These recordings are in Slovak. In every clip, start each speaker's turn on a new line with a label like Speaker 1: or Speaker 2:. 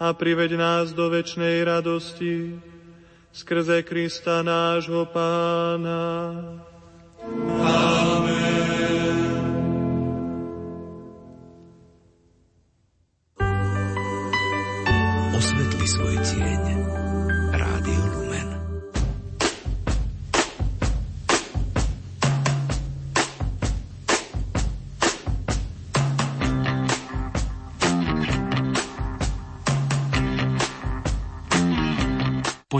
Speaker 1: a priveď nás do večnej radosti skrze Krista nášho Pána. Amen.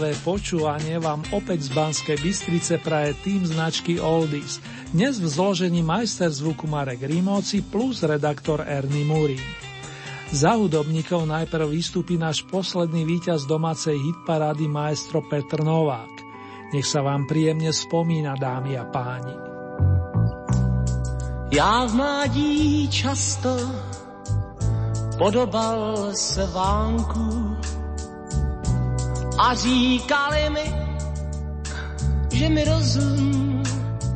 Speaker 2: Pohodové počúvanie vám opäť z Banskej Bystrice praje tým značky Oldies. Dnes v zložení majster zvuku Marek Rímovci plus redaktor Ernie Múry. Za hudobníkov najprv vystúpi náš posledný víťaz domácej hitparády maestro Petr Novák. Nech sa vám príjemne spomína, dámy a páni.
Speaker 3: Já v mládí často podobal se vánku a říkali mi, že mi rozum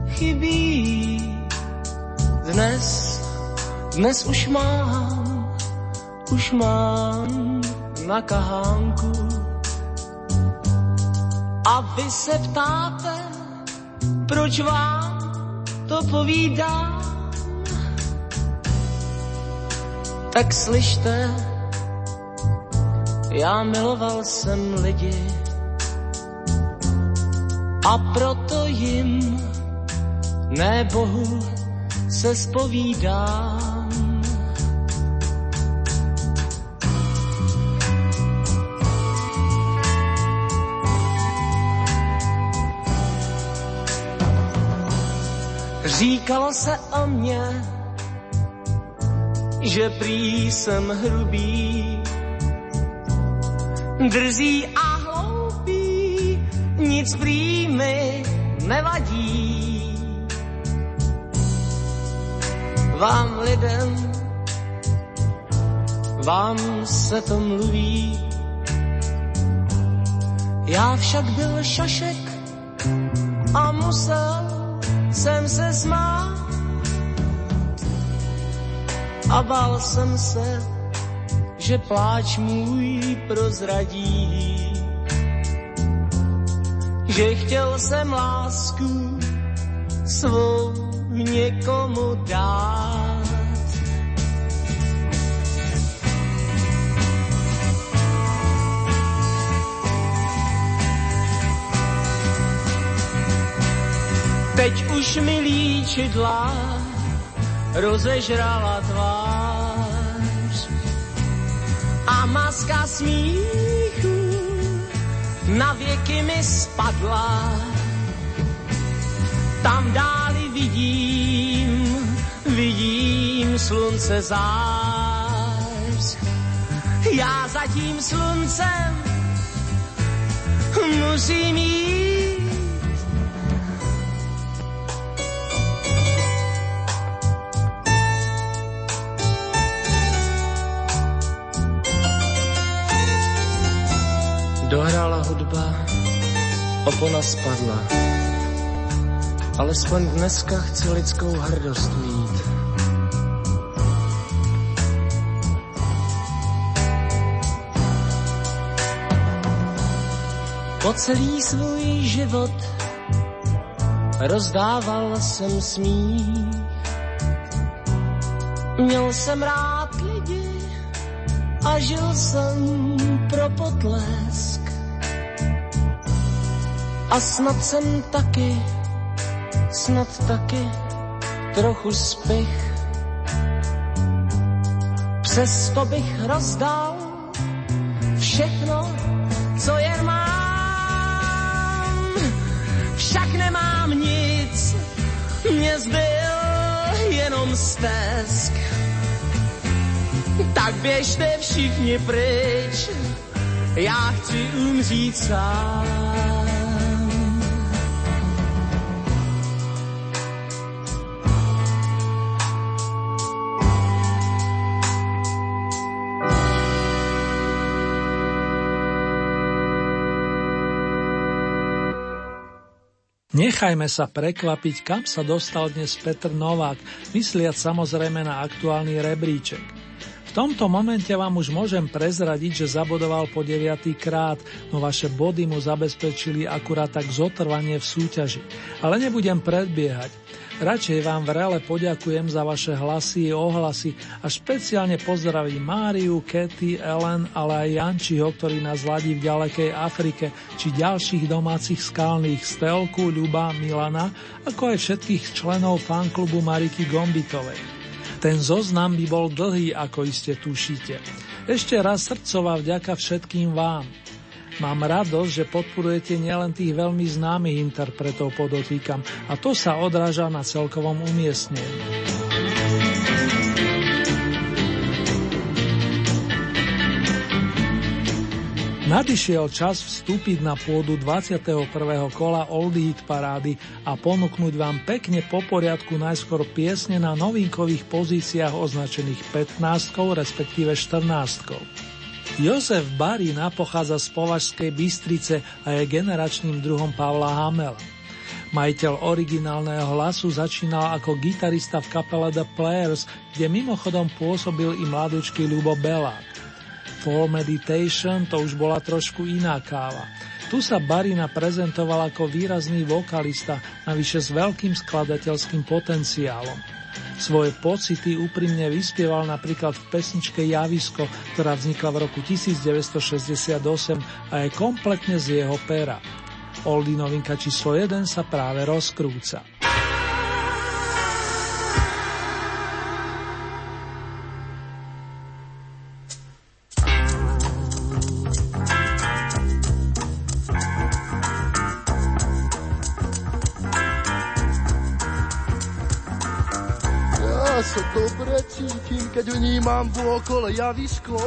Speaker 3: chybí. Dnes, dnes už mám, už mám na kahánku. A vy se ptáte, proč vám to povídám? Tak slyšte, já miloval jsem lidi a proto jim, ne Bohu, se spovídám. Říkalo se o mě, že prý jsem hrubý, drzí a hloupý, nic prý nevadí. Vám lidem, vám se to mluví, já však byl šašek a musel jsem se smát. A bál jsem se, že pláč můj prozradí. Že chtěl jsem lásku svou někomu dát. Teď už mi líčidla rozežrala tvář maska smíchu na věky mi spadla. Tam dáli vidím, vidím slunce zář. Já za tím sluncem musím jít opona spadla. Alespoň dneska chci lidskou hrdost mít. Po celý svůj život rozdával jsem smích. Měl jsem rád lidi a žil jsem pro potlesk. A snad jsem taky, snad taky trochu spich. Přesto bych rozdal všechno, co jen mám. Však nemám nic, mě zbyl jenom stesk. tak běžte všichni pryč, já chci umřít sám.
Speaker 2: Nechajme sa prekvapiť, kam sa dostal dnes Petr Novák, mysliať samozrejme na aktuálny rebríček. Tomto momente vám už môžem prezradiť, že zabodoval po deviatý krát, no vaše body mu zabezpečili akurát tak zotrvanie v súťaži. Ale nebudem predbiehať. Radšej vám vrele poďakujem za vaše hlasy i ohlasy a špeciálne pozdravím Máriu, Katy, Ellen, ale aj Jančiho, ktorý nás ladí v ďalekej Afrike, či ďalších domácich skalných Stelku, Ľuba, Milana, ako aj všetkých členov fanklubu Mariky Gombitovej. Ten zoznam by bol dlhý, ako iste tušíte. Ešte raz srdcová vďaka všetkým vám – Mám radosť, že podporujete nielen tých veľmi známych interpretov podotýkam a to sa odráža na celkovom umiestnení. Nadišiel čas vstúpiť na pôdu 21. kola Old Hit parády a ponúknuť vám pekne po poriadku najskôr piesne na novinkových pozíciách označených 15, respektíve 14. Jozef Barína pochádza z Považskej Bystrice a je generačným druhom Pavla Hamela. Majiteľ originálneho hlasu začínal ako gitarista v kapele The Players, kde mimochodom pôsobil i mladúčky Ľubo Belák. For Meditation to už bola trošku iná káva. Tu sa Barina prezentoval ako výrazný vokalista, navyše s veľkým skladateľským potenciálom. Svoje pocity úprimne vyspieval napríklad v pesničke Javisko, ktorá vznikla v roku 1968 a je kompletne z jeho pera. Oldy novinka číslo 1 sa práve rozkrúca.
Speaker 4: Vnímam vôkol javisko.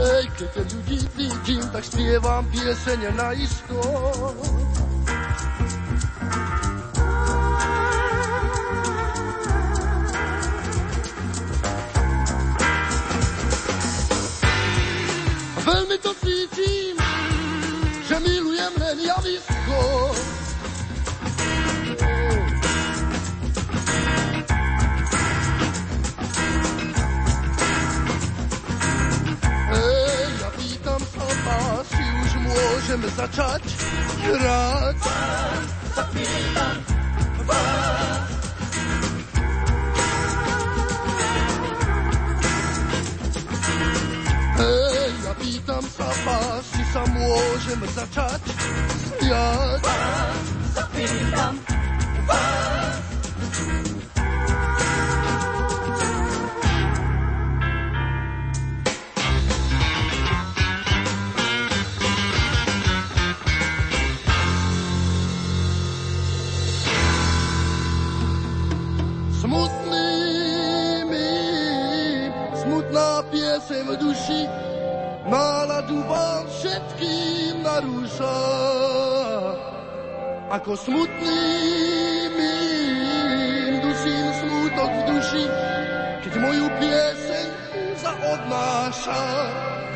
Speaker 4: Ej, keď ľudí vidím, tak spievam piesene na isto. Sa môžem začať smiať. Vás sa pýtam, vás. Smutný mi, smutná piesem v duši, náladu vám všetkým narúša. Ako smutný mým dusím smútok v duši, keď moju pieseň zaodnáša. zasměje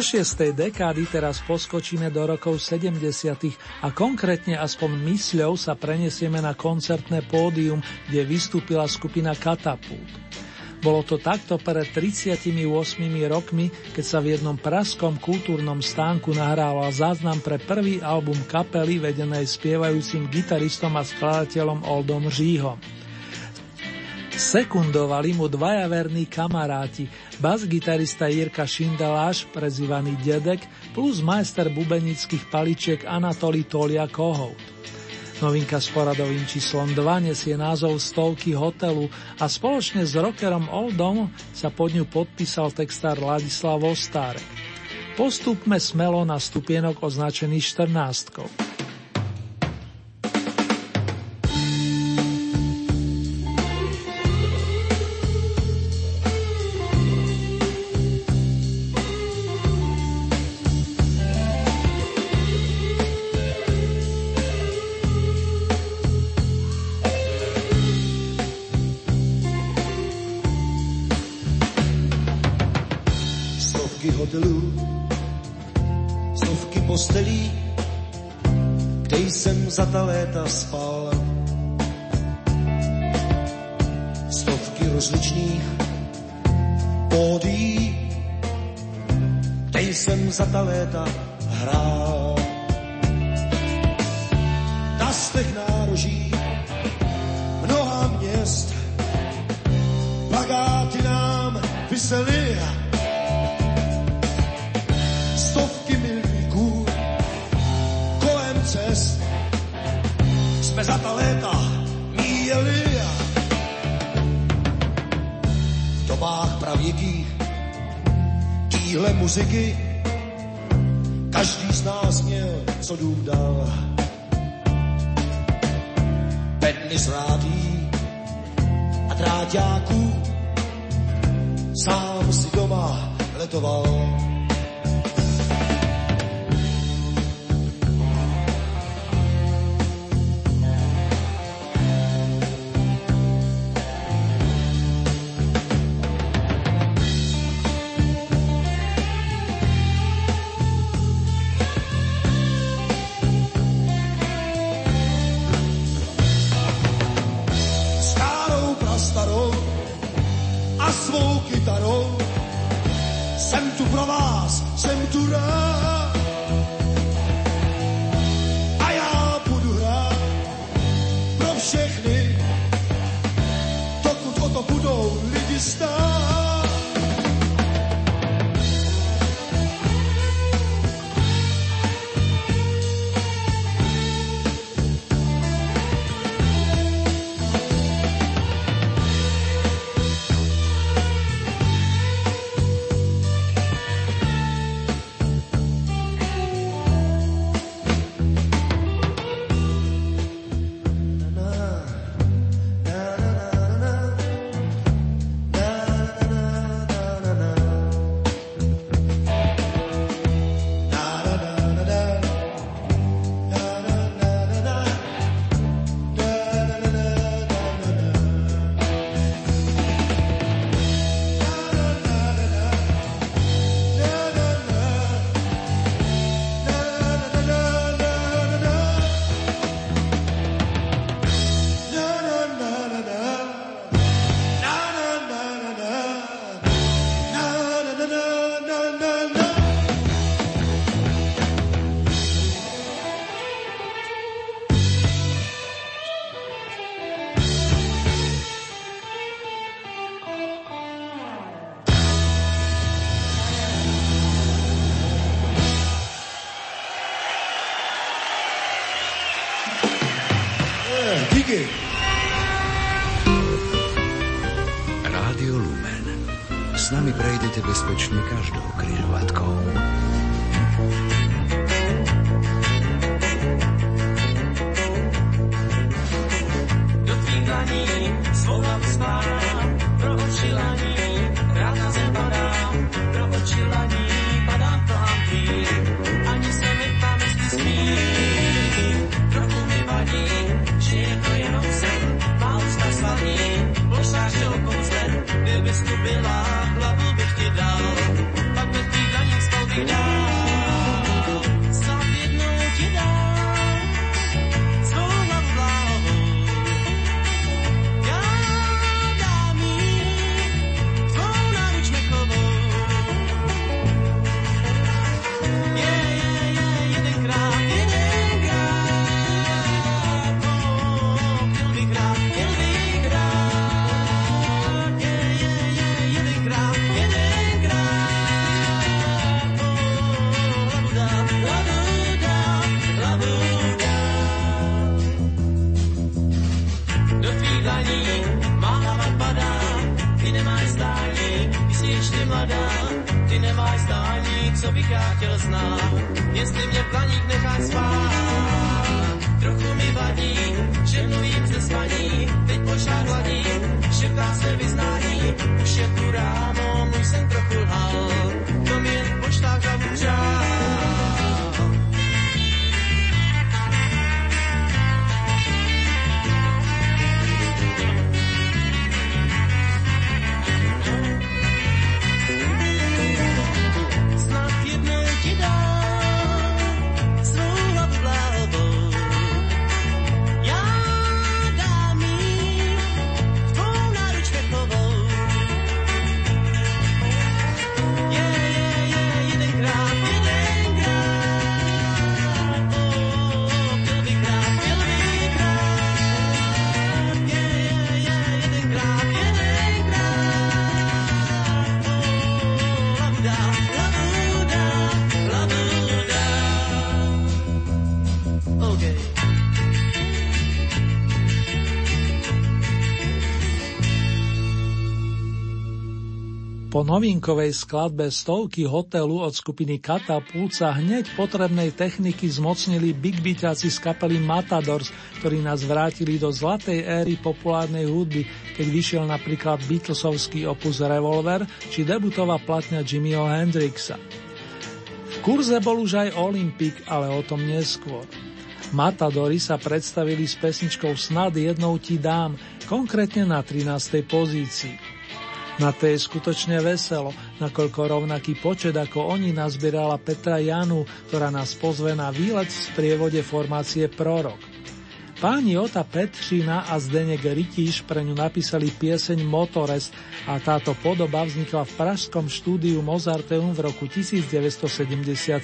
Speaker 2: Zo šiestej dekády teraz poskočíme do rokov 70. a konkrétne aspoň mysľou sa prenesieme na koncertné pódium, kde vystúpila skupina Katapult. Bolo to takto pred 38 rokmi, keď sa v jednom praskom kultúrnom stánku nahrával záznam pre prvý album kapely vedenej spievajúcim gitaristom a skladateľom Oldom Žíhom. Sekundovali mu dvaja verní kamaráti, bas-gitarista Jirka Šindeláš, prezývaný Dedek, plus majster bubenických paličiek Anatoli Tolia Kohout. Novinka s poradovým číslom 2 nesie názov Stovky hotelu a spoločne s rockerom Oldom sa pod ňu podpísal textár Ladislav Ostárek. Postupme smelo na stupienok označený 14. Po novinkovej skladbe stovky hotelu od skupiny Katapult sa hneď potrebnej techniky zmocnili big byťaci z kapely Matadors, ktorí nás vrátili do zlatej éry populárnej hudby, keď vyšiel napríklad Beatlesovský opus Revolver či debutová platňa Jimmyho Hendrixa. V kurze bol už aj Olympic, ale o tom neskôr. Matadori sa predstavili s pesničkou Snad jednou ti dám, konkrétne na 13. pozícii. Na tej je skutočne veselo, nakoľko rovnaký počet ako oni nazbierala Petra Janu, ktorá nás pozve na výlet v sprievode formácie Prorok. Páni Ota Petřina a Zdenek Rytíš pre ňu napísali pieseň Motores a táto podoba vznikla v pražskom štúdiu Mozarteum v roku 1977.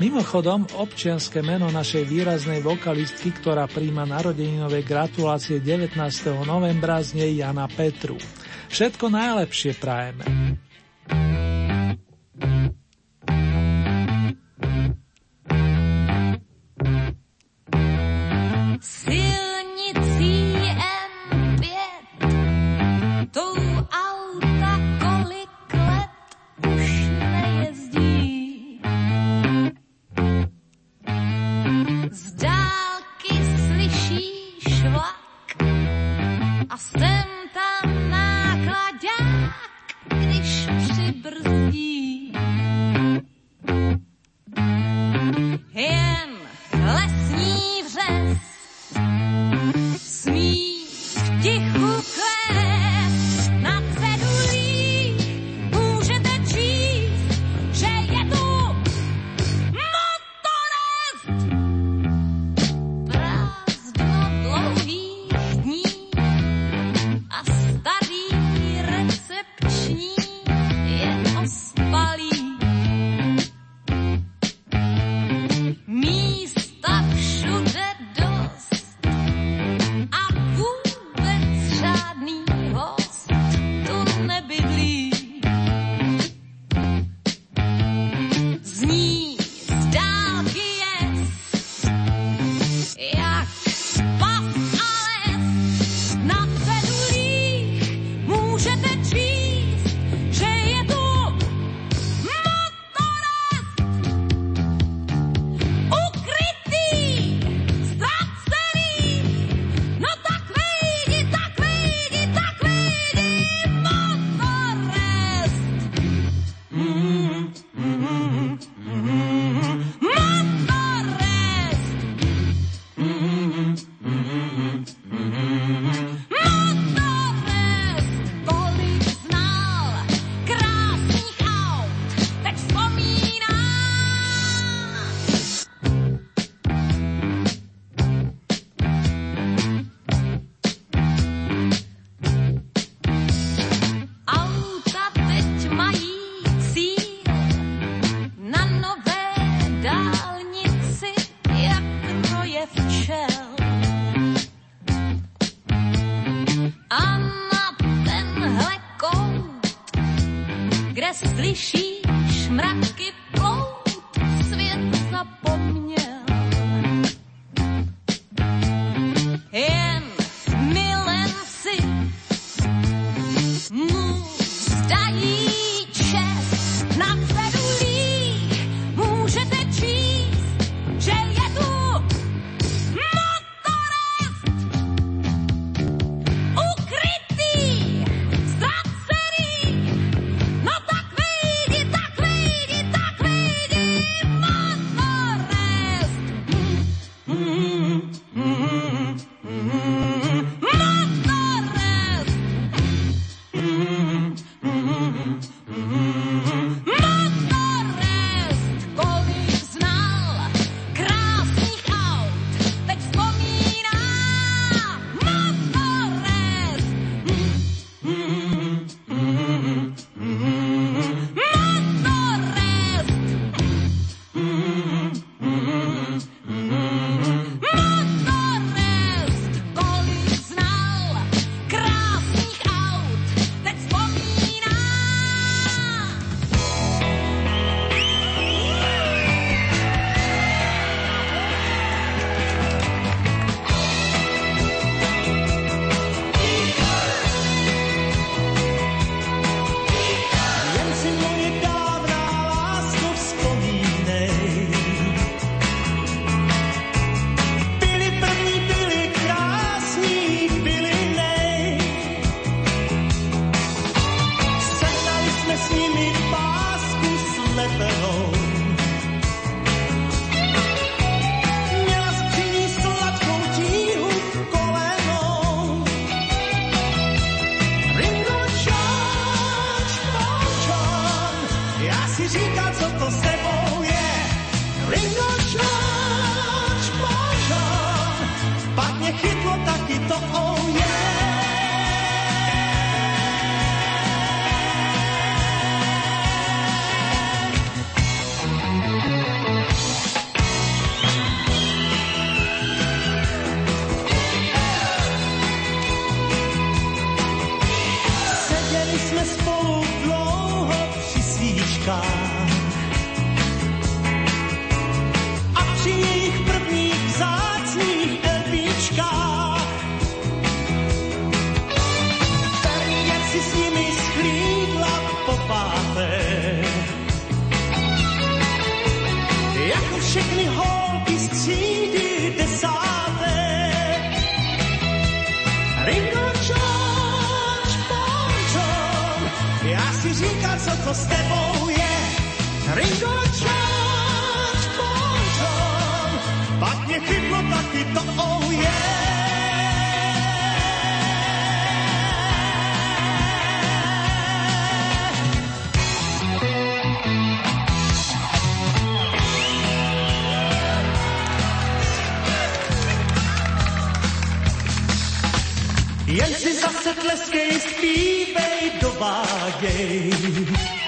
Speaker 2: Mimochodom, občianske meno našej výraznej vokalistky, ktorá príjma narodeninové gratulácie 19. novembra, znie Jana Petru. Všetko najlepšie prajeme.
Speaker 5: tleskej, zpívej, dováděj.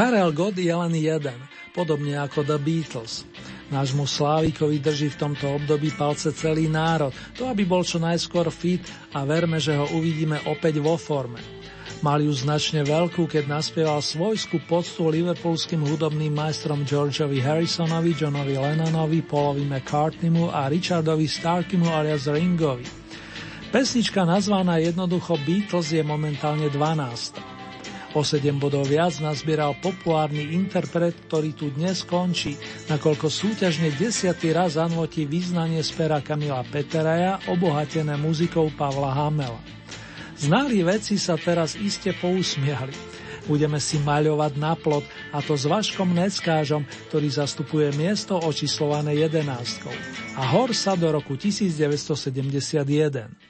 Speaker 2: Karel God je len jeden, podobne ako The Beatles. Nášmu Slávikovi drží v tomto období palce celý národ, to aby bol čo najskôr fit a verme, že ho uvidíme opäť vo forme. Mal ju značne veľkú, keď naspieval svojskú poctu liverpoolským hudobným majstrom Georgeovi Harrisonovi, Johnovi Lennonovi, Paulovi McCartneymu a Richardovi Starkimu alias Ringovi.
Speaker 6: Pesnička nazvaná jednoducho Beatles je momentálne 12. O 7 bodov viac nazbieral populárny interpret, ktorý tu dnes končí, nakoľko súťažne desiatý raz zanotí význanie z pera Kamila Peteraja, obohatené muzikou Pavla Hamela. Znali veci sa teraz iste pousmiali. Budeme si maľovať na plot, a to s Vaškom Neckážom, ktorý zastupuje miesto očíslované jedenáctkou. A hor sa do roku 1971.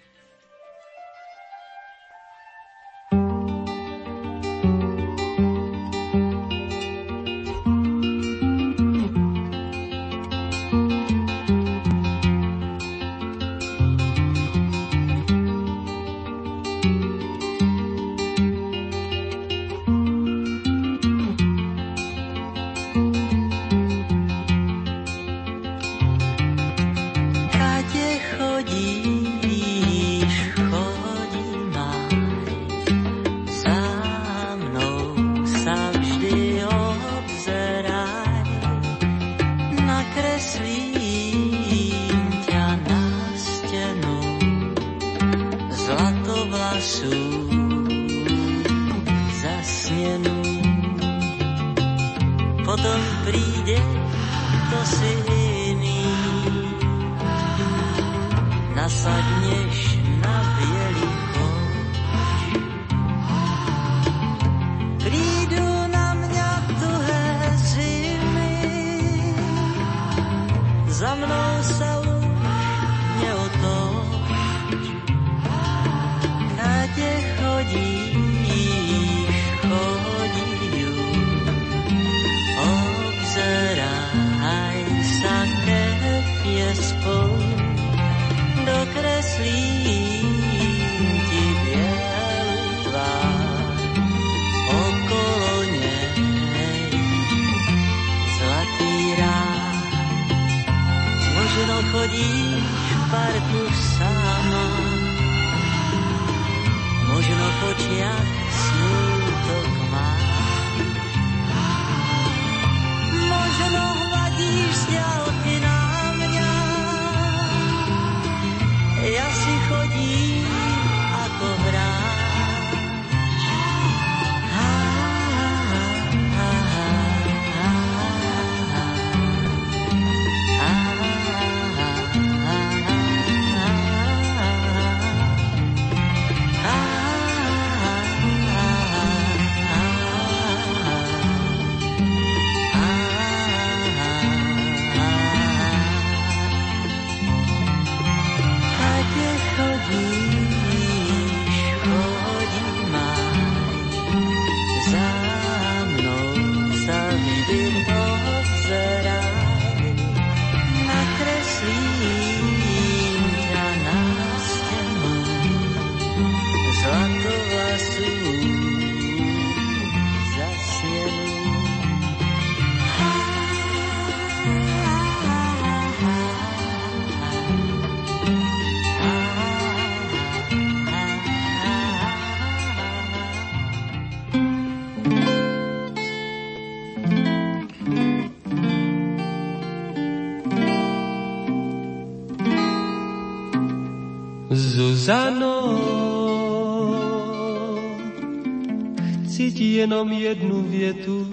Speaker 7: jenom jednu větu,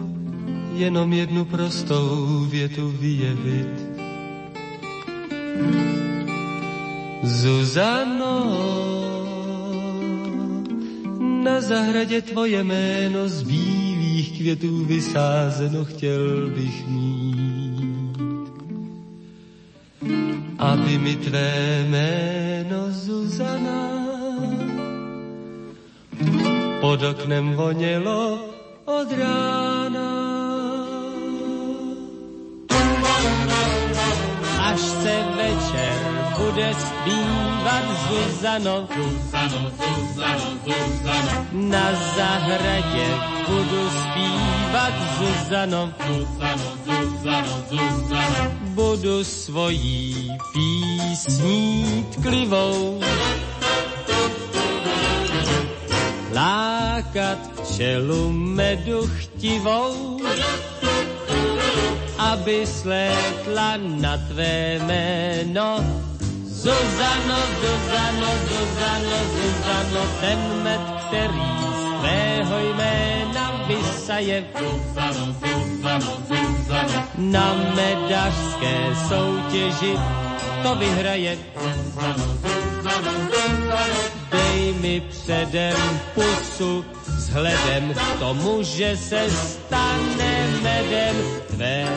Speaker 7: jenom jednu prostou větu vyjevit. Zuzano, na zahradě tvoje jméno z bílých květů vysázeno chtěl bych mít. Aby mi tvé jméno Zuzana pod oknem vonělo od rána. Až se večer bude zpívat Zuzano, Zuzano, Zuzano, Zuzano. Na zahradě budu zpívat Zuzano, Zuzano, Zuzano, Zuzano. Budu svojí písní tklivou lákat včelu medu chtivou, aby slétla na tvé jméno
Speaker 8: Zuzano, Zuzano, Zuzano, Zuzano, ten med, který z tvého jména vysaje. Zuzano, Zuzano, Zuzano, na medařské soutěži to vyhraje. Zuzano, Zuzano, Zuzano, dej mi předem pusu, vzhledem k tomu, že se stane medem tvé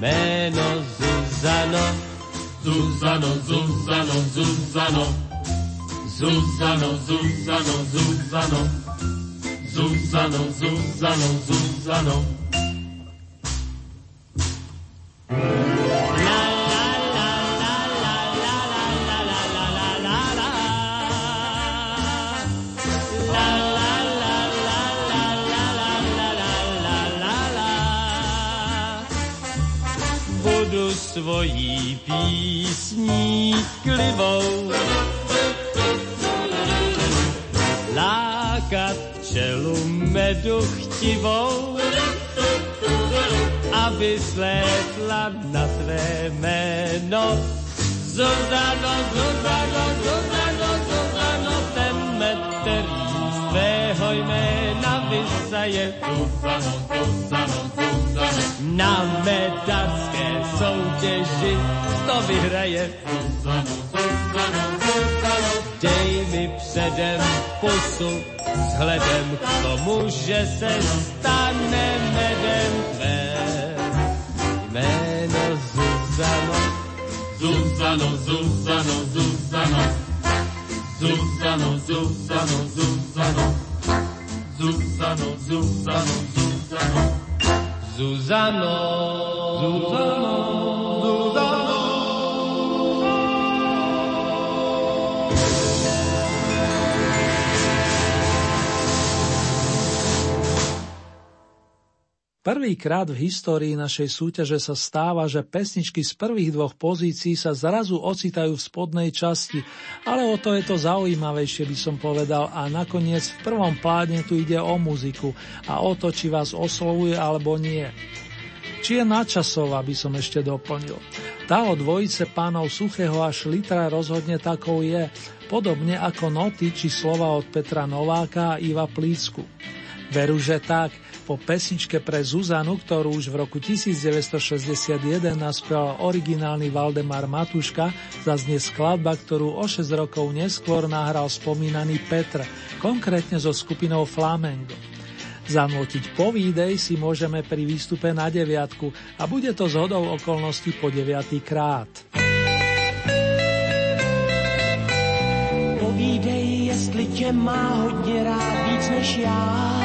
Speaker 8: jméno Zuzano. Zuzano, Zuzano, Zuzano. Zuzano, Zuzano, Zuzano. Zuzano, Zuzano, Zuzano. Svojí písní klivou. Lákat čelu medu chtivou, aby slétla na tvé jméno. Zuzano, Zuzano, Zuzano, Zuzano, ten med, který z tvého jména vysaje. Zuzano, Zuzano, Zuzano, na medařské soutěži to vyhraje. Dej mi předem pusu, vzhledem k tomu, že se stane medem tvé. Jméno Zuzano, Zuzano, Zuzano, Zuzano, Zuzano, Zuzano, Zuzano, Zuzano, Zuzano, Zuzano. Zuzano, Zuzano.
Speaker 2: Prvýkrát v histórii našej súťaže sa stáva, že pesničky z prvých dvoch pozícií sa zrazu ocitajú v spodnej časti, ale o to je to zaujímavejšie by som povedal a nakoniec v prvom pládne tu ide o muziku a o to, či vás oslovuje alebo nie. Či je nadčasová, by som ešte doplnil. Tá od dvojice pánov Suchého a Šlitra rozhodne takou je, podobne ako noty či slova od Petra Nováka a Iva Plícku. Veru, že tak, po pesničke pre Zuzanu, ktorú už v roku 1961 naspieval originálny Valdemar Matuška, zaznie skladba, ktorú o 6 rokov neskôr nahral spomínaný Petr, konkrétne so skupinou Flamengo. Zanútiť po výdej si môžeme pri výstupe na deviatku a bude to zhodou okolností po deviatý krát.
Speaker 3: Povídej, jestli tě má hodně rád víc než já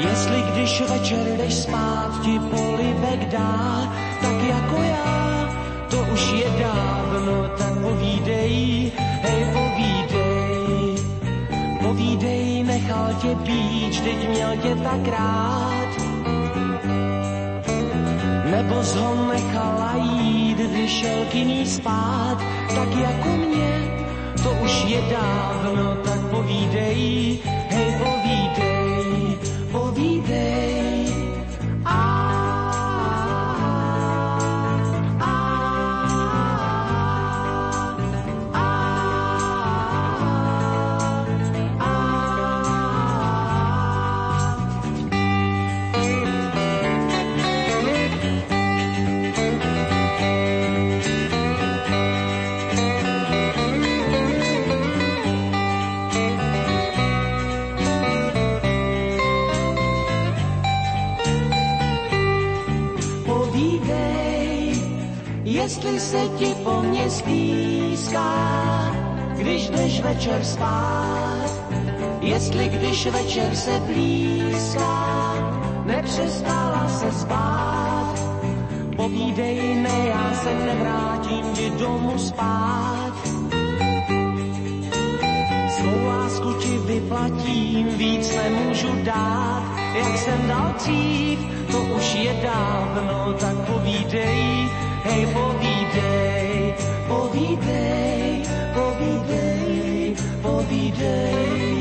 Speaker 3: Jestli když večer jdeš spát, ti polibek dá, tak jako já, to už je dávno, tak povídej, hej povídej. Povídej, nechal tě být, teď měl tě tak rád. Nebo ho nechala jít, když šel k spát, tak jako mě, to už je dávno, tak povídej, hej povídej be there. Jestli se ti po mně stýská, když jdeš večer spát. Jestli když večer se blízká, nepřestala se spát. Povídej, ne, já se nevrátím ti domů spát. Svou lásku ti vyplatím, víc nemůžu dát, jak jsem dal dřív, to už je dávno, tak povídej, hej povídej, povídej, povídej, povídej.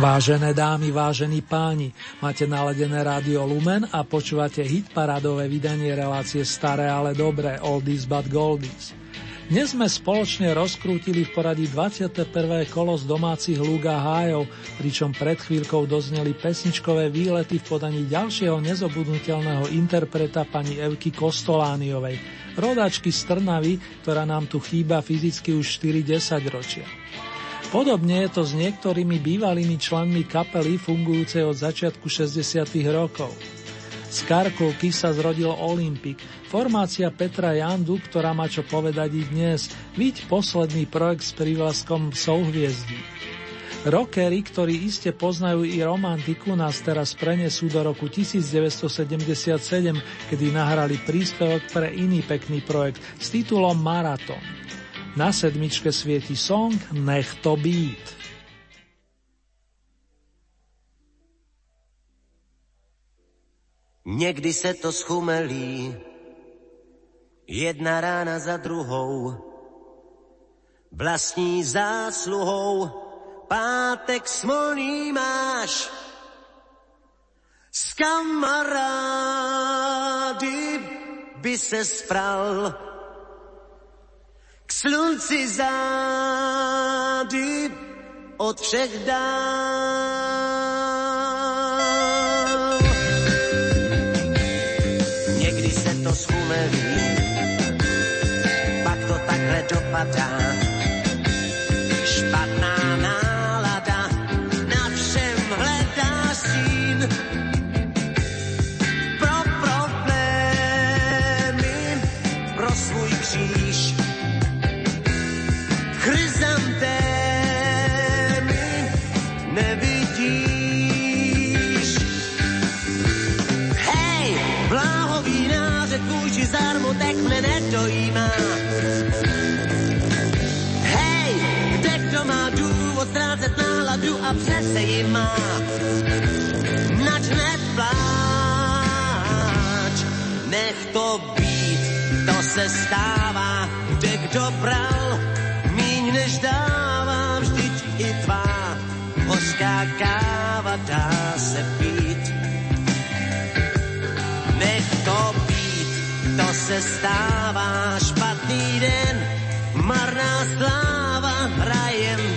Speaker 2: Vážené dámy, vážení páni, máte naladené rádio Lumen a počúvate hit parádové vydanie relácie Staré, ale dobré, Oldies but Goldies. Dnes sme spoločne rozkrútili v poradí 21. kolo z domácich lúk hájov, pričom pred chvíľkou dozneli pesničkové výlety v podaní ďalšieho nezobudnutelného interpreta pani Evky Kostolániovej, rodačky z Trnavy, ktorá nám tu chýba fyzicky už 4-10 ročia. Podobne je to s niektorými bývalými členmi kapely fungujúcej od začiatku 60. rokov. Z Karkovky sa zrodil Olympik, formácia Petra Jandu, ktorá má čo povedať i dnes, byť posledný projekt s prívlaskom Souhviezdí. Rockery, ktorí iste poznajú i romantiku, nás teraz prenesú do roku 1977, kedy nahrali príspevok pre iný pekný projekt s titulom Marathon. Na sedmičke svieti song Nech to být.
Speaker 9: Někdy se to schumelí, jedna rána za druhou, vlastní zásluhou, pátek smolný máš, s kamarády by se spral, k slunci zády od všech dál. Někdy se to schumelí, pak to takhle dopadá. A přece ji má. Nač nepláč, nech to být, to se stává, kde kdo bral, míň než dává, vždyť i tvá hořká káva dá se pít. Nech to být, to se
Speaker 10: se stává špatný den, marná sláva, hrajem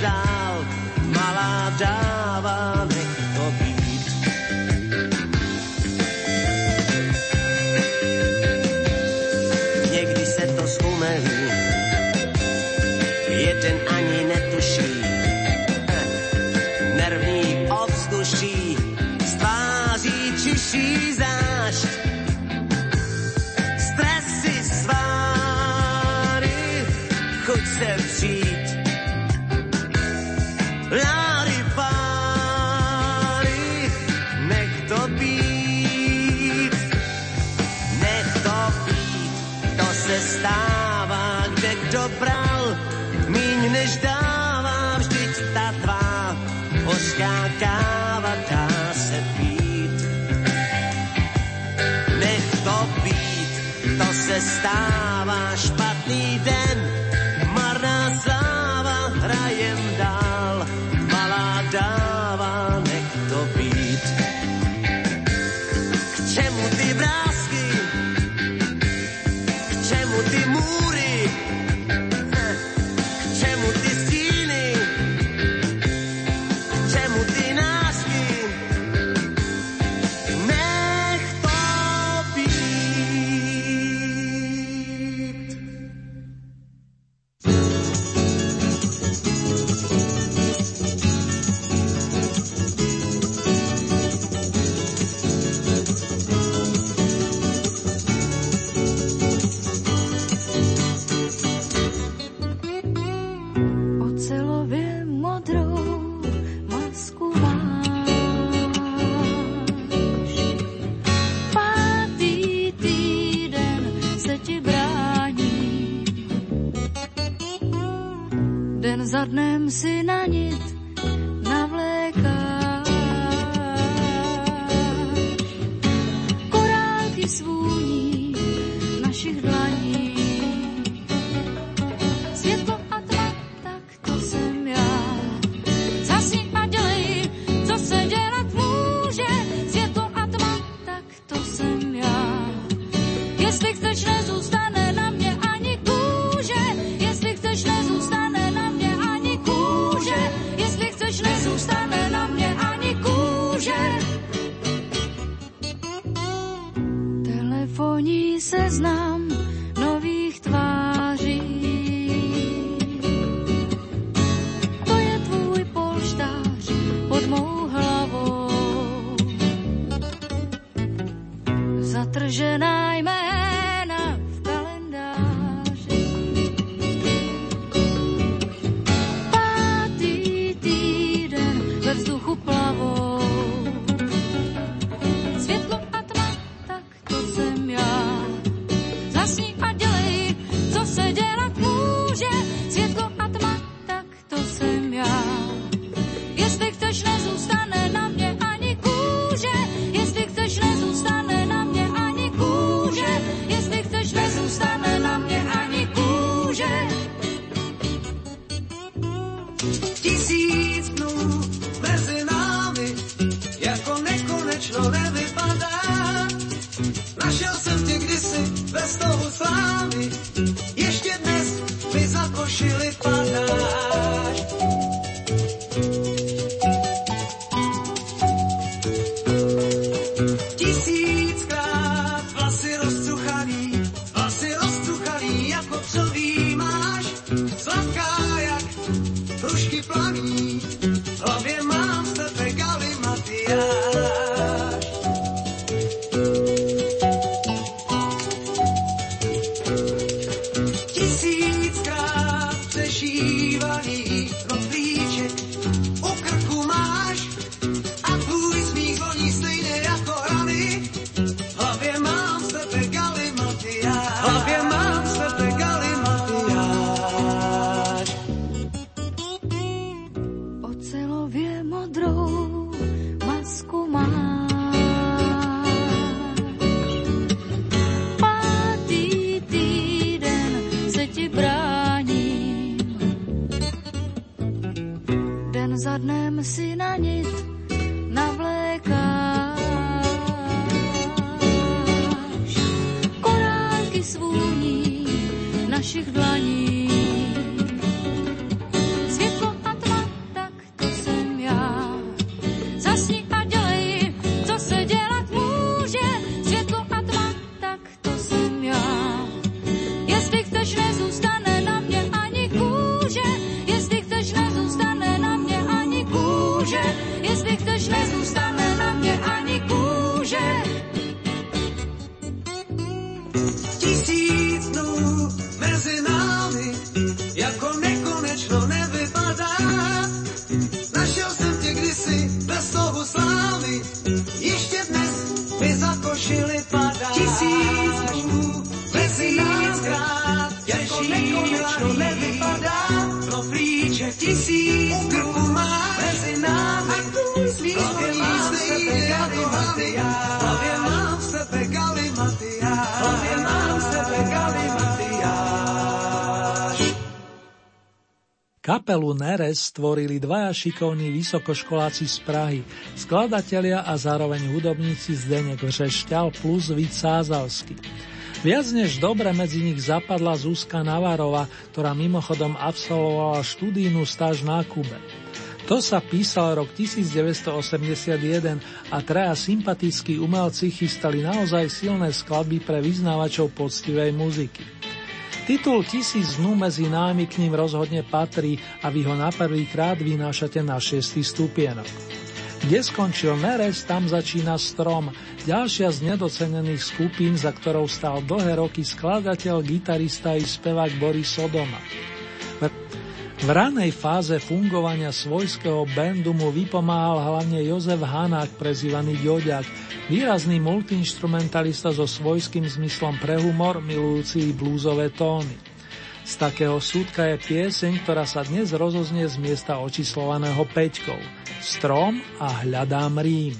Speaker 2: Kapelu Neres stvorili dvaja šikovní vysokoškoláci z Prahy, skladatelia a zároveň hudobníci Zdenek Vřešťal plus Vít Sázalsky. Viac než dobre medzi nich zapadla Zuzka Navarova, ktorá mimochodom absolvovala študijnú stáž na Kube. To sa písal rok 1981 a traja sympatickí umelci chystali naozaj silné skladby pre vyznávačov poctivej muziky. Titul Tisíc dnú medzi námi k ním rozhodne patrí a vy ho na prvý krát vynášate na šiestý stupienok. Kde skončil Neres, tam začína Strom, ďalšia z nedocenených skupín, za ktorou stál dlhé roky skladateľ, gitarista i spevák Boris Sodoma. V ranej fáze fungovania svojského bandu mu vypomáhal hlavne Jozef Hanák, prezývaný Ďoďak, výrazný multiinstrumentalista so svojským zmyslom pre humor, milujúci blúzové tóny. Z takého súdka je pieseň, ktorá sa dnes rozoznie z miesta očíslovaného Peťkou. Strom a hľadám Rím.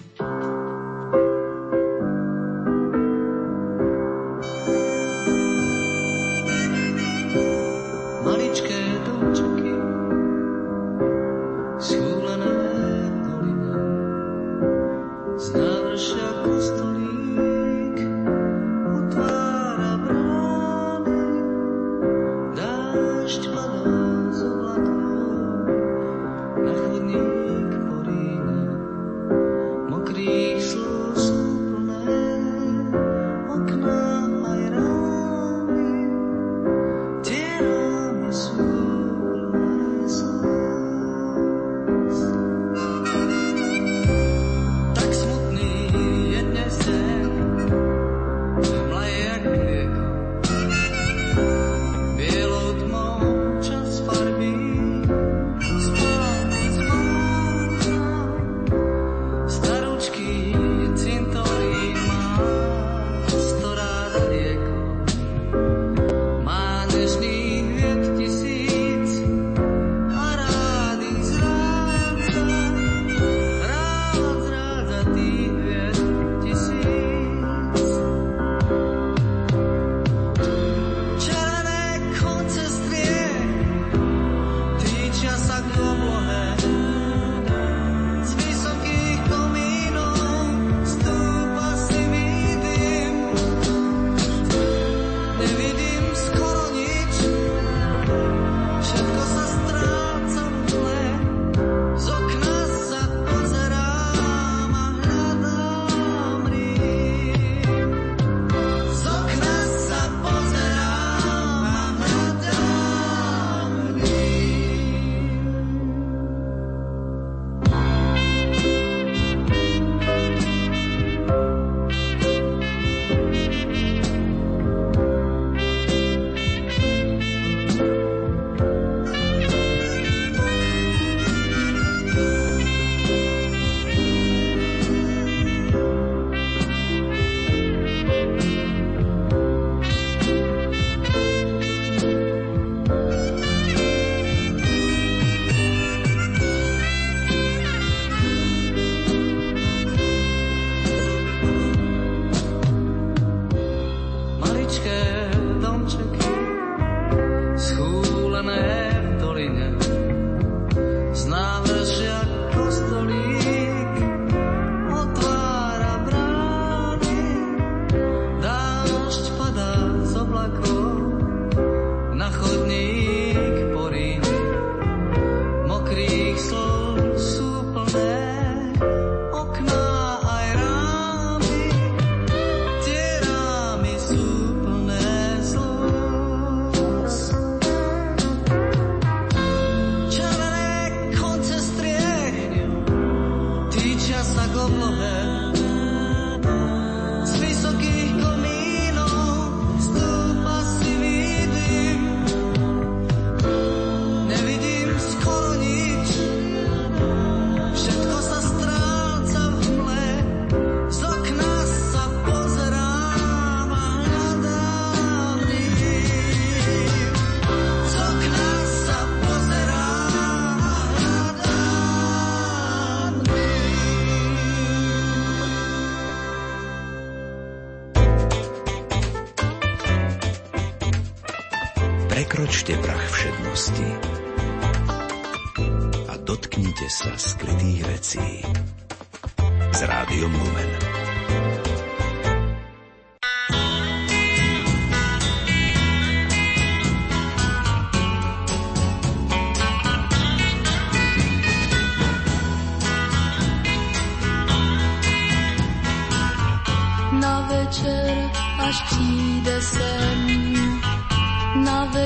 Speaker 11: Tí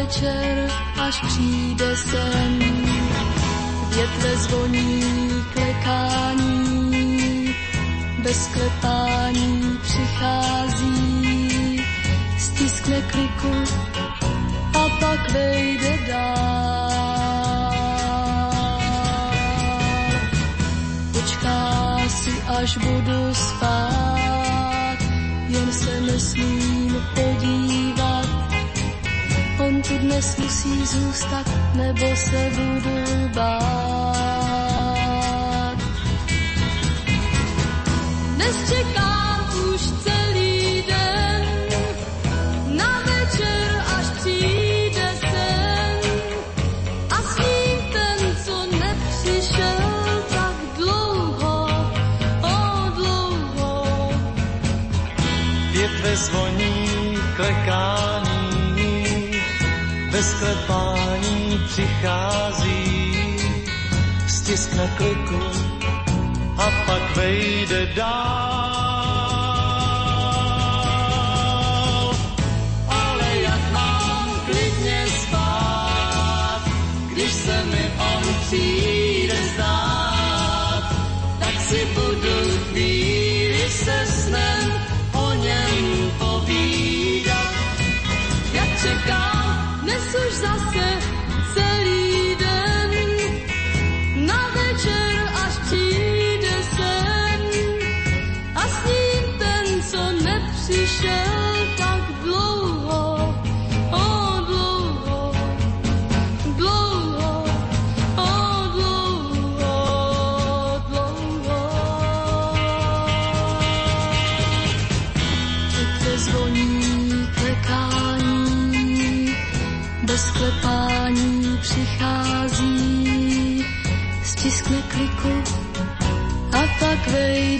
Speaker 12: večer, až přijde sen. Větve zvoní klekání, bez klepání přichází, stiskne kliku a pak vejde dál. Počká si, až budu spát, se podívat On tu dnes musí zůstat, nebo se budu bát. Dnes čekám už celý
Speaker 13: bez klepání přichází, stiskne kliku a pak vejde dál. Ale jak mám klidně spát, když se mi on přijde zdát, tak si budu chvíli se snem o něm povídat. Jak čekám už zase celý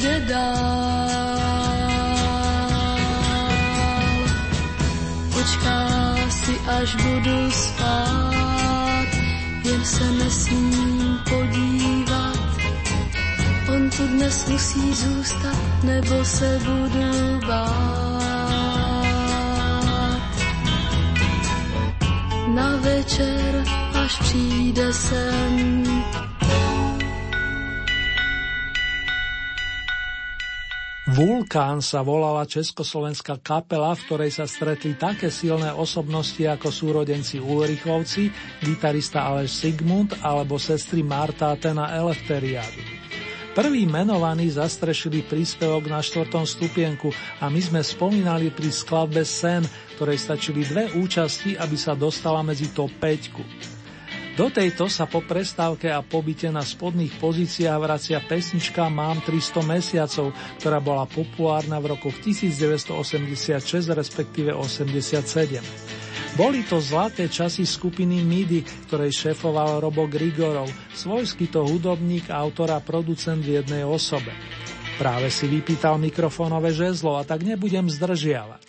Speaker 13: vejde dál. Počká si, až budu spát, jen se nesmím podívat. On tu dnes musí zůstat, nebo se budu bát. na večer, až přijde sen.
Speaker 2: Vulkán sa volala československá kapela, v ktorej sa stretli také silné osobnosti ako súrodenci Ulrichovci, gitarista Aleš Sigmund alebo sestry Marta Atena Elefteriadu. Prvý menovaný zastrešili príspevok na štvrtom stupienku a my sme spomínali pri skladbe Sen, ktorej stačili dve účasti, aby sa dostala medzi top 5. Do tejto sa po prestávke a pobyte na spodných pozíciách vracia pesnička Mám 300 mesiacov, ktorá bola populárna v rokoch 1986 respektíve 87. Boli to zlaté časy skupiny MIDI, ktorej šéfoval Robo Grigorov, svojský to hudobník, autor a producent v jednej osobe. Práve si vypýtal mikrofónové žezlo a tak nebudem zdržiavať.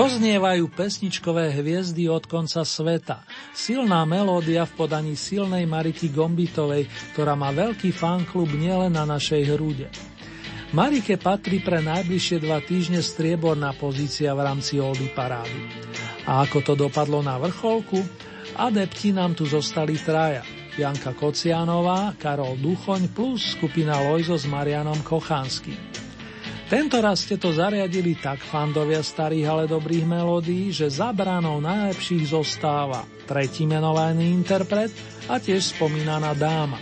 Speaker 2: Doznievajú pesničkové hviezdy od konca sveta. Silná melódia v podaní silnej Mariky Gombitovej, ktorá má veľký fanklub nielen na našej hrude. Marike patrí pre najbližšie dva týždne strieborná pozícia v rámci Oldy parády. A ako to dopadlo na vrcholku? Adepti nám tu zostali traja. Janka Kocianová, Karol Duchoň plus skupina Lojzo s Marianom Kochanským. Tento raz ste to zariadili tak, fandovia starých, ale dobrých melódií, že za bránou najlepších zostáva tretí menovaný interpret a tiež spomínaná dáma.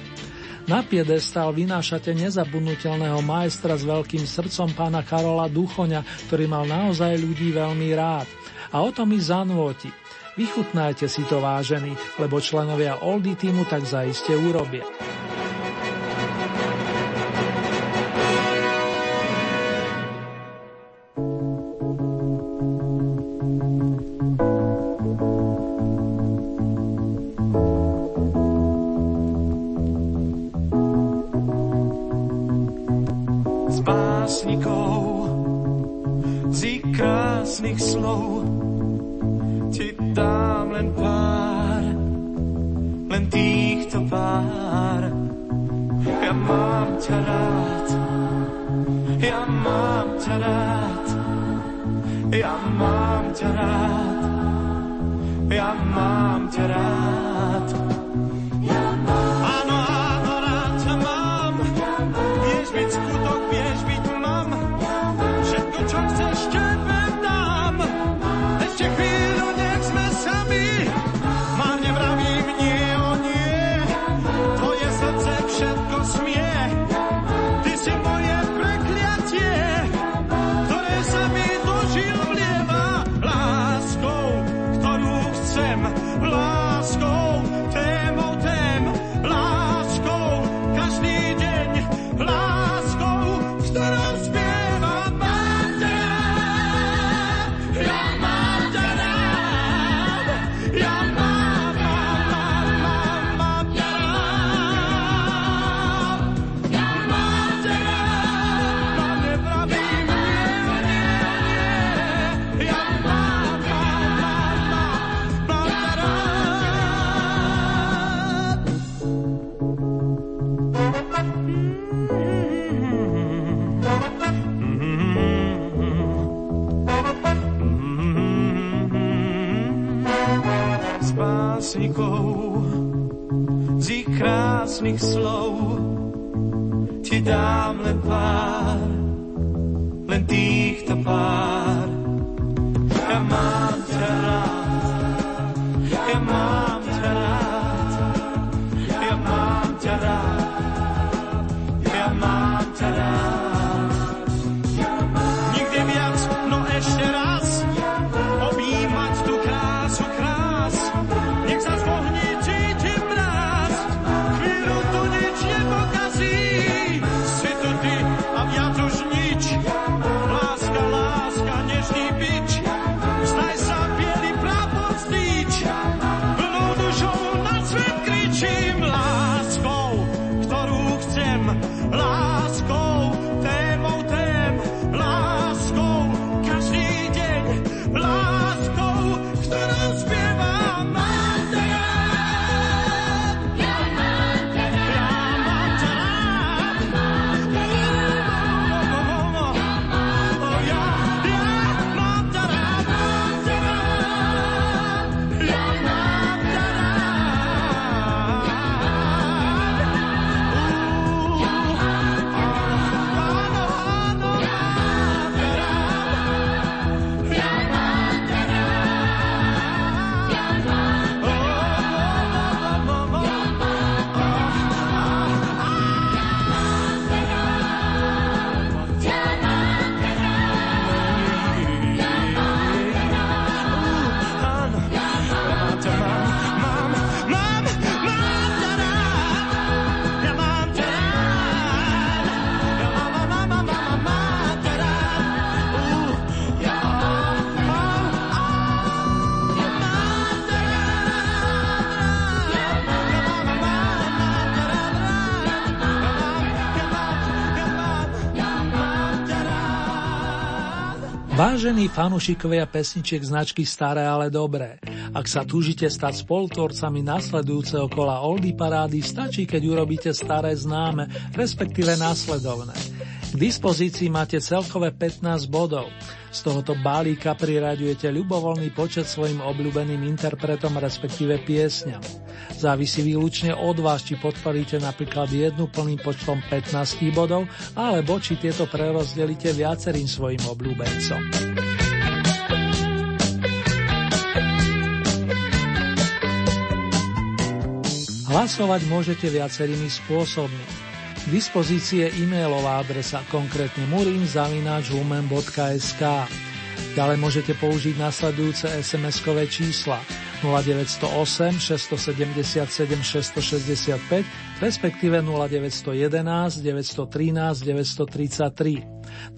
Speaker 2: Na piedestal vynášate nezabudnutelného majstra s veľkým srdcom pána Karola Duchoňa, ktorý mal naozaj ľudí veľmi rád. A o tom i zanúti. Vychutnajte si to vážený, lebo členovia Oldy týmu tak zaiste urobia. Vážení fanúšikovia pesničiek značky Staré, ale dobré. Ak sa túžite stať spolutvorcami nasledujúceho kola Oldy Parády, stačí, keď urobíte staré známe, respektíve následovné. K dispozícii máte celkové 15 bodov. Z tohoto balíka priraďujete ľubovoľný počet svojim obľúbeným interpretom, respektíve piesňam. Závisí výlučne od vás, či podporíte napríklad jednu plným počtom 15 bodov, alebo či tieto prerozdelíte viacerým svojim obľúbencom. Hlasovať môžete viacerými spôsobmi. Je e-mailová adresa, konkrétne murinzavináčlumen.sk. Ďalej môžete použiť nasledujúce SMS-kové čísla 0908 677 665 respektíve 0911 913 933.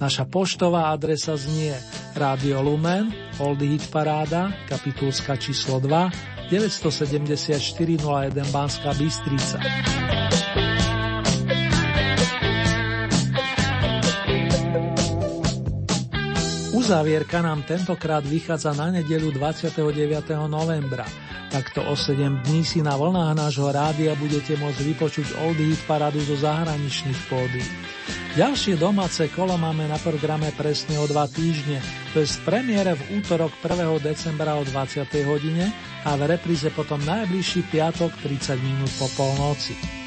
Speaker 2: Naša poštová adresa znie Radio Lumen, Old Hit Paráda, kapitulska číslo 2, 974 01 Banská Bystrica. Uzávierka nám tentokrát vychádza na nedelu 29. novembra. Takto o 7 dní si na vlnách nášho rádia budete môcť vypočuť Old Hit paradu zo zahraničných pódy. Ďalšie domáce kolo máme na programe presne o dva týždne, to je premiére v útorok 1. decembra o 20. hodine a v repríze potom najbližší piatok 30 minút po polnoci.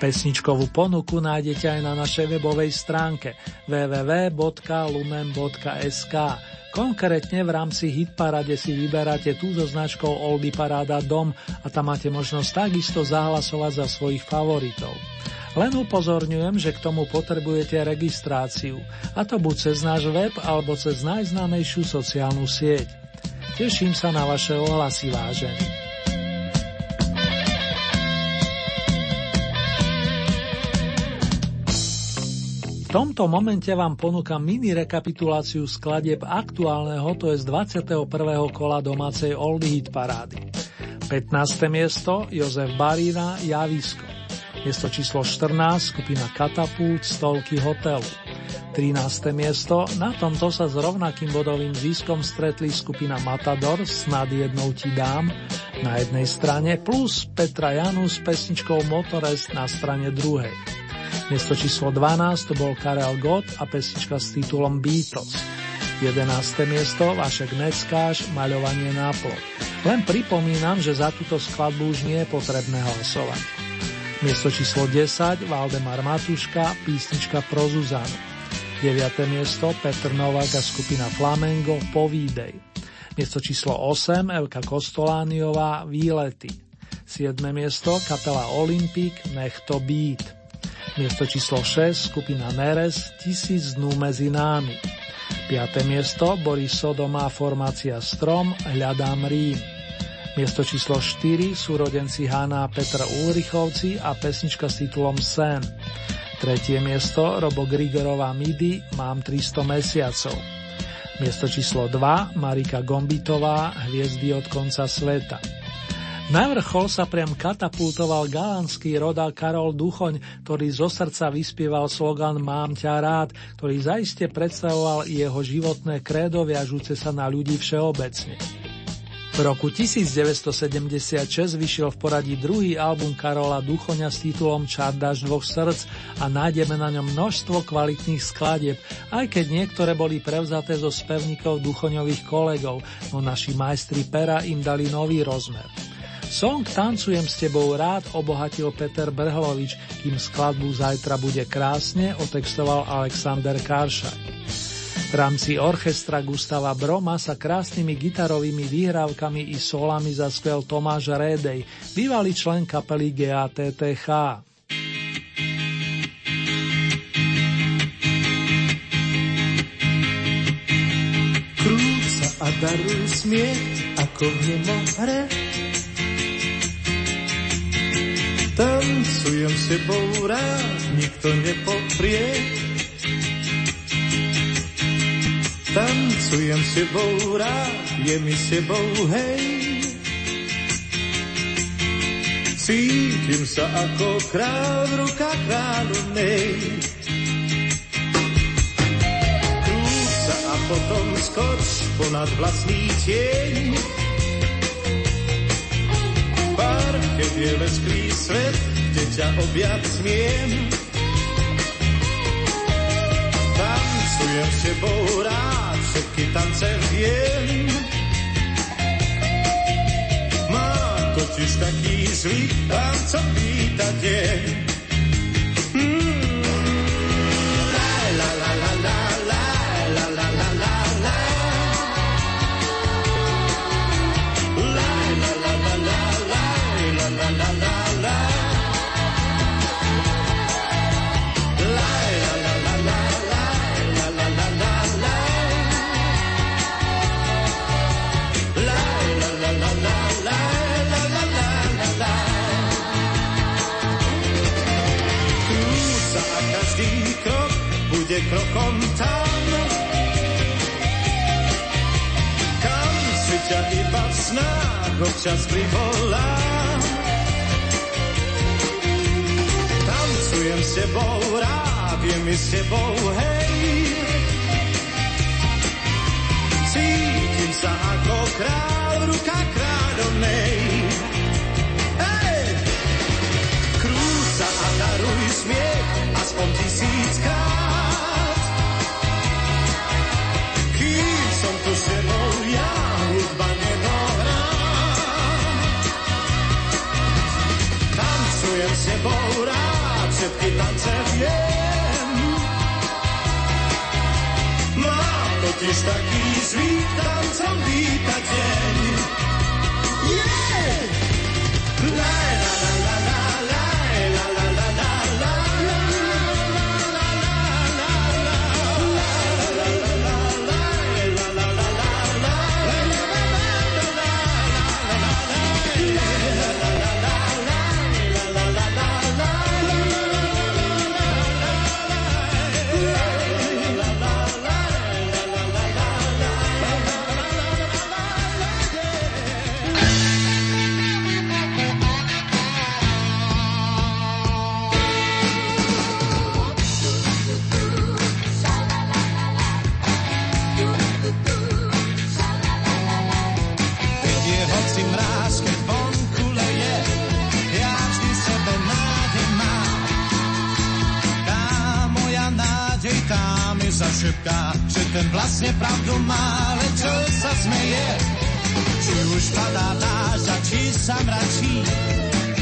Speaker 2: Pesničkovú ponuku nájdete aj na našej webovej stránke www.lumen.sk. Konkrétne v rámci Hitparade si vyberáte tú so značkou Oldy Paráda Dom a tam máte možnosť takisto zahlasovať za svojich favoritov. Len upozorňujem, že k tomu potrebujete registráciu, a to buď cez náš web alebo cez najznámejšiu sociálnu sieť. Teším sa na vaše ohlasy, vážení. Tomto momente vám ponúkam mini rekapituláciu skladieb aktuálneho, to je z 21. kola domácej Old Hit parády. 15. miesto Jozef Barína Javisko. Miesto číslo 14 skupina Katapult Stolky hotelu. 13. miesto, na tomto sa s rovnakým bodovým ziskom stretli skupina Matador Snad jednou ti dám na jednej strane plus Petra Janu s pesničkou Motorest na strane druhej. Miesto číslo 12 to bol Karel Gott a pesnička s titulom Beatles. 11. miesto Vašek Neckáš, Maľovanie na plot. Len pripomínam, že za túto skladbu už nie je potrebné hlasovať. Miesto číslo 10 Valdemar Matuška, písnička pro Zuzanu. 9. miesto Petr Novák a skupina Flamengo Povídej. Miesto číslo 8 Elka Kostolániová Výlety. 7. miesto kapela Olympik Nech to být. Miesto číslo 6 skupina Neres Tisíc dnú medzi námi. 5. miesto Boris Sodomá formácia Strom Hľadám Rím. Miesto číslo 4 sú rodenci Hána a Petra Ulrichovci a pesnička s titulom Sen. Tretie miesto Robo Grigorová Midi Mám 300 mesiacov. Miesto číslo 2 Marika Gombitová Hviezdy od konca sveta. Na vrchol sa priam katapultoval galanský rodák Karol Duchoň, ktorý zo srdca vyspieval slogan Mám ťa rád, ktorý zaiste predstavoval jeho životné krédo viažúce sa na ľudí všeobecne. V roku 1976 vyšiel v poradí druhý album Karola Duchoňa s titulom Čardáš dvoch srdc a nájdeme na ňom množstvo kvalitných skladieb, aj keď niektoré boli prevzaté zo spevníkov Duchoňových kolegov, no naši majstri pera im dali nový rozmer. Song Tancujem s tebou rád obohatil Peter Brhlovič, kým skladbu Zajtra bude krásne otextoval Alexander Karšak. V rámci orchestra Gustava Broma sa krásnymi gitarovými výhrávkami i solami zaskvel Tomáš Rédej, bývalý člen kapely GATTH.
Speaker 5: Krúť sa a daruj smiech, ako v nemo hre, Tancujem s tebou rád, nikto nepoprie. Tancujem s tebou rád, je mi s tebou hej. Cítim sa ako král v rukách kráľovnej. Krúť sa a potom
Speaker 14: skoč ponad vlastný tieň. Keď je lesklý svet, kde ťa objať smiem. Tancujem s tebou rád, všetky tance viem. Má totiž taký zlý tancový deň. Iba v snách občas privolám. Tancujem s tebou rád, je mi s tebou hej. Cítim sa ako král rukách kráľovnej. Hej! Krúsa a daruj smiech, aspoň tisíckrát. Rád, všetky tance viem. Mám totiž taký zlý tancom vítať deň. Yeah! La, la, la, la, la.
Speaker 15: šepká, že ten vlastne pravdu má, len čo sa smeje. Či už padá dážď a či sa mračí,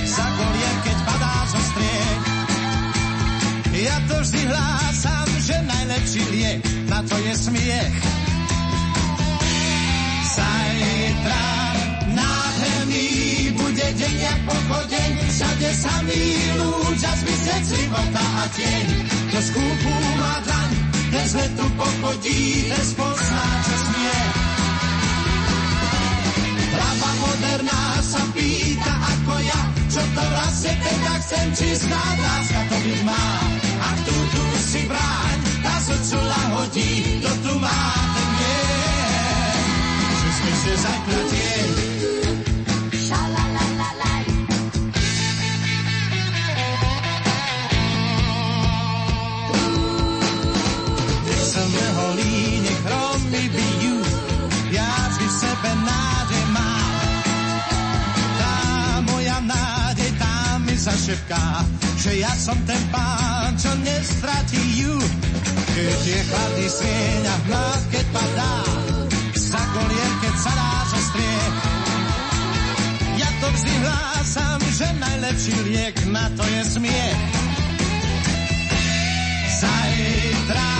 Speaker 15: sa kolie, keď padá zo striek. Ja to vždy hlásam, že najlepší liek na to je smiech. Zajtra nádherný bude deň jak pochodeň, všade samý lúč a zmizec života a tieň. Do skúpu má dlaň, ten z letu pochodí, ten spozná, čo smie. Hlava moderná sa pýta ako ja, čo to vlastne teda chcem, či zná láska to byť má. Ak tu tu si bráň, tá srdcu lahodí, to tu má ten vie. Že sa zajtra zašepká, že ja som ten pán, čo nestratí ju. Keď je chladný sieň a hmát, keď padá, za kolien, keď sa dá zo striech. Ja to vždy hlásam, že najlepší liek na to je smiech. Zajtra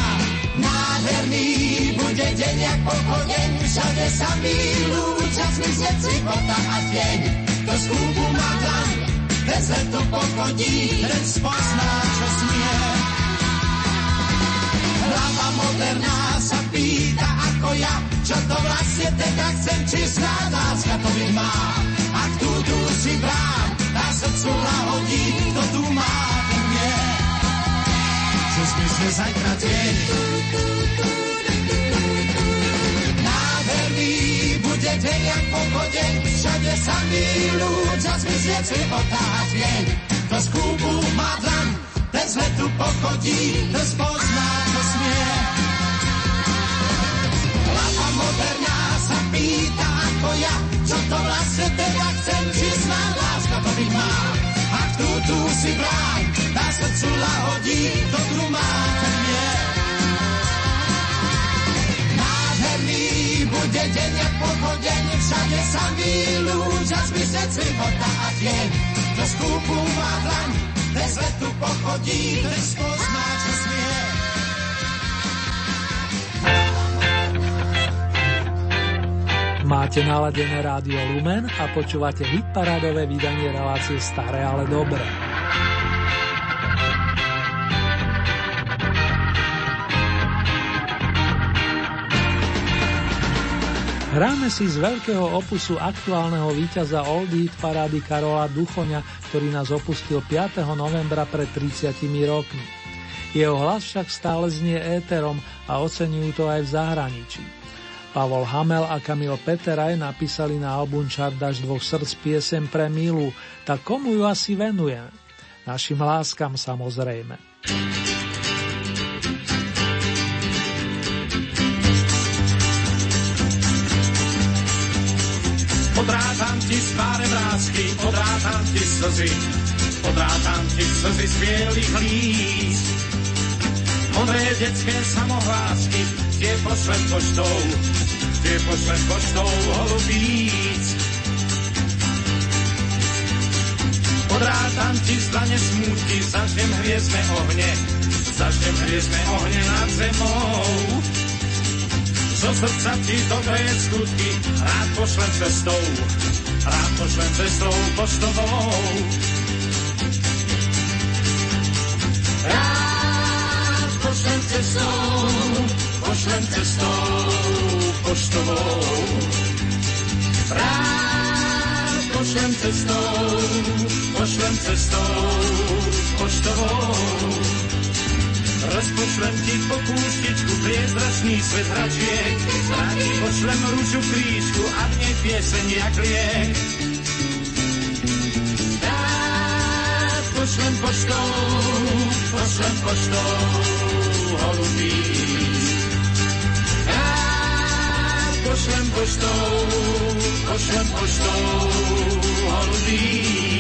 Speaker 15: nádherný bude deň jak pochodeň, všade sa milú, čas myslieť si a tieň. To skúpu má dlaň, bez letu pochodí, ten spozná, čo smie. Hlava moderná sa pýta ako ja, čo to vlastne teda chcem, či láska to byť má. Ak tu tu si brám, na srdcu lahodí, to tu má, ten vie. Že sme zajtra deň. bude deň jak pochodeň, tebe samý ľudia zmizne života tieň. To skúbu má dlan, ten z letu pochodí, ten spozná, čo smie. Hlava moderná sa pýta ako ja, čo to vlastne teda chcem, či sná láska to byť má. A tú, tu si bráň, na srdcu lahodí, dobrú má, ten bude deň jak pochodeň, všade samý lúč a zmizec života a tieň. To skúpu má dlaň, bez letu pochodí, bez pozná, čo smie.
Speaker 2: Máte naladené rádio Lumen a počúvate hitparádové vydanie relácie Staré, ale dobré. Hráme si z veľkého opusu aktuálneho víťaza Old Hit parády Karola Duchoňa, ktorý nás opustil 5. novembra pred 30 rokmi. Jeho hlas však stále znie éterom a oceňujú to aj v zahraničí. Pavol Hamel a Kamil Peteraj napísali na album Čardaš dvoch srdc piesem pre Milu, tak komu ju asi venujeme? Našim láskam samozrejme.
Speaker 14: Odrátam ti z tváre vrázky, odrátam ti slzy, odrátam ti slzy z bielých líst. Modré detské samohlásky, tie pošlem poštou, tie pošlem poštou holubíc. Odrátam ti z dlane smútky, zažnem hviezdne ohne, zažnem hviezdne ohne nad zemou. Zo srdca ti dobré skutky, rád pošlem cestou, rád pošlem cestou poštovou. Rád pošlem cestou, pošlem cestou poštovou. Rád pošlem cestou, pošlem cestou poštovou. Rozpošlem ti po kúštičku priezračný svet hračiek, rádi pošlem rúžu krížku a v nej pieseň jak liek. Rád pošlem poštou, pošlem poštou holubí. Rád pošlem poštou, pošlem poštou holubíc.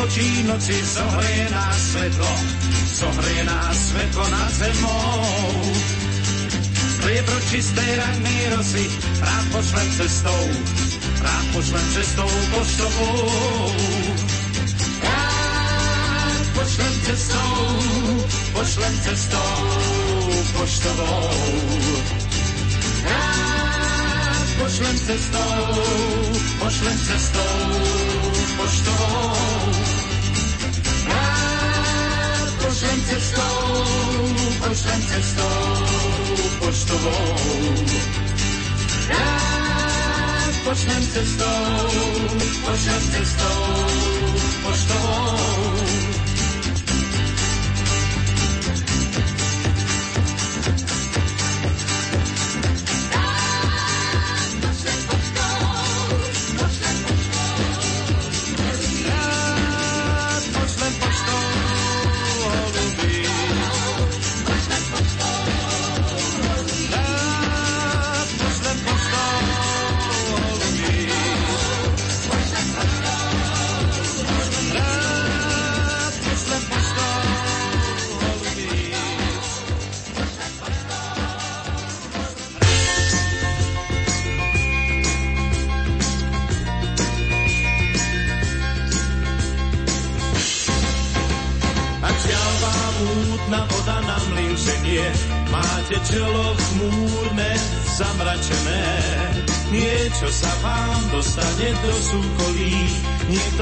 Speaker 14: Odrátam ti z očí noci, zohreje nás svetlo, zohreje nás svetlo nad zemou. Striebro čisté rannej rosy, rád pošlem cestou, rád pošlem cestou poštovou. Rád pošlem cestou, pošlem cestou poštovou. Rád pošlem cestou, pošlem cestou poštovou. Rád pošlem cestou, pošlem cestou poštovou. Rád pošlem cestou, pošlem cestou poštovou.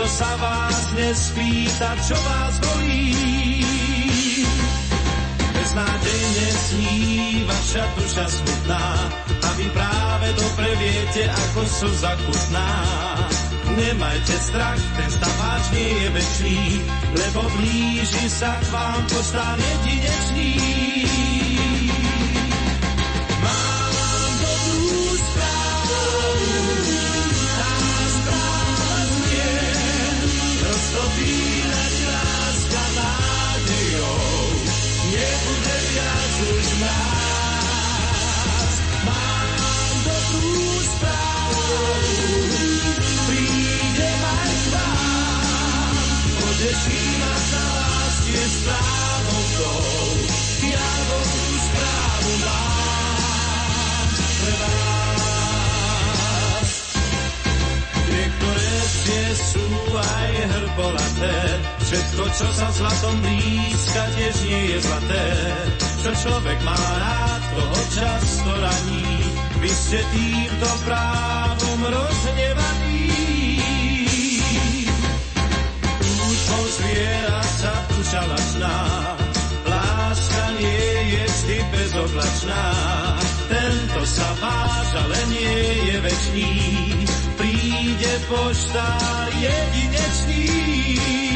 Speaker 14: Sa vás nespýta, čo vás bolí. Beznádejne sní vaša duša smutná a vy práve dobre viete, ako sú zakutná. Nemajte strach, ten stav váš nie je večný, lebo blíži sa k vám postán jedinečný. Polaté. Všetko, čo sa zlatom blízka, tiež nie je zlaté. Čo človek má rád, toho často raní. Vy ste týmto právom rozhnevaní. Túžbou zvieraca duša lačná, láska nie je vždy bezoblačná. Tento sa váš, ale nie je večný, príde poštár jedinečný.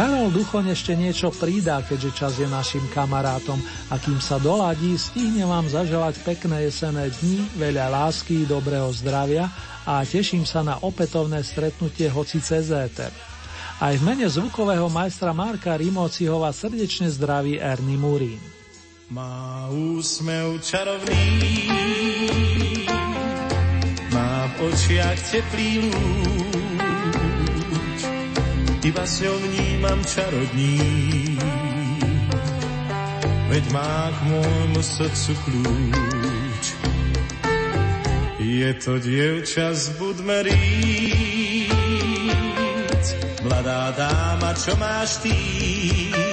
Speaker 2: Karol Duchoň ešte niečo pridá, keďže čas je našim kamarátom a kým sa doladí, stihne vám zaželať pekné jesené dni, veľa lásky, dobrého zdravia a teším sa na opätovné stretnutie hoci cez éter. Aj v mene zvukového majstra Marka Rimóciho vás srdečne zdraví Ernie Murín.
Speaker 14: Má úsmev čarovný, má v očiach teplý lúč, iba s ňou vnímam čarodní, veď má k môjmu srdcu kľúč. Je to dievča z Budmeríc, mladá dáma, čo má štýl,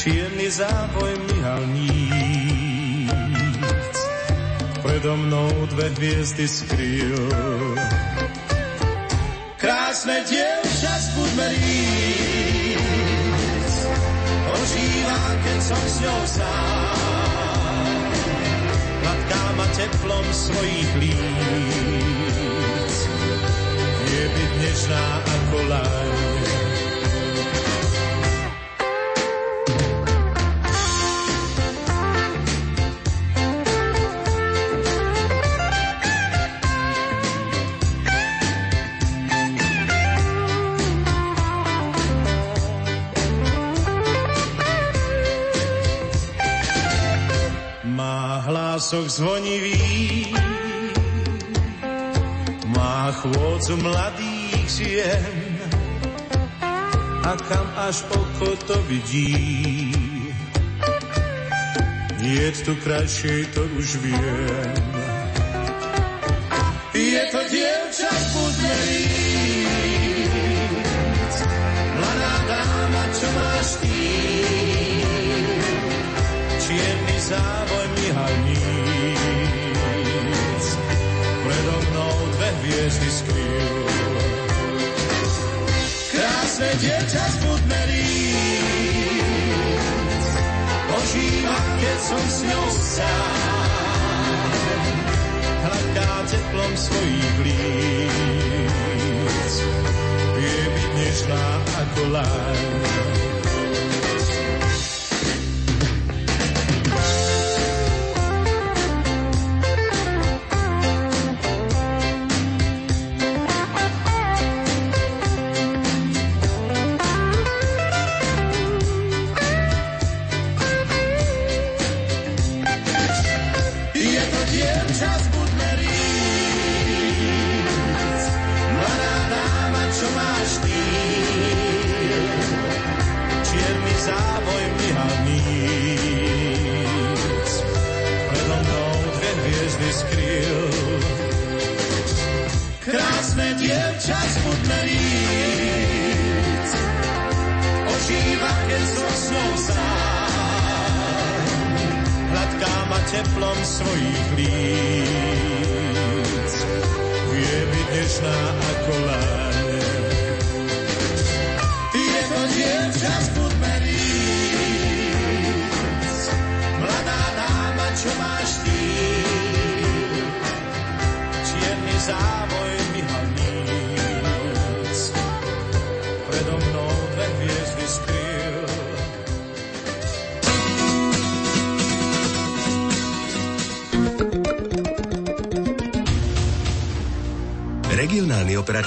Speaker 14: čierny záboj myhalníc. Predo mnou dve hviezdy skryl. Krásne dievča z Budmeríc, ožíva, keď som s ňou sám. Hladká ma teplom svojich líc, je byť nežná ako laň. Hlások zvonivý, má chôdzu mladých žien a kam až oko to vidí. Je tu krajšej, to už viem. Skryl. Krásne dievča z Budmeríc, ožíva, keď som s ňou sám, hladká teplom svojich líc, vie byť nežná ako láň.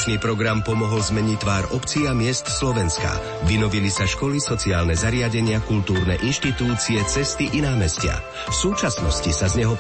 Speaker 16: Operačný program pomohol zmeniť tvár obcí a miest Slovenska. Vynovili sa školy, sociálne zariadenia, kultúrne inštitúcie, cesty i námestia. V súčasnosti sa z neho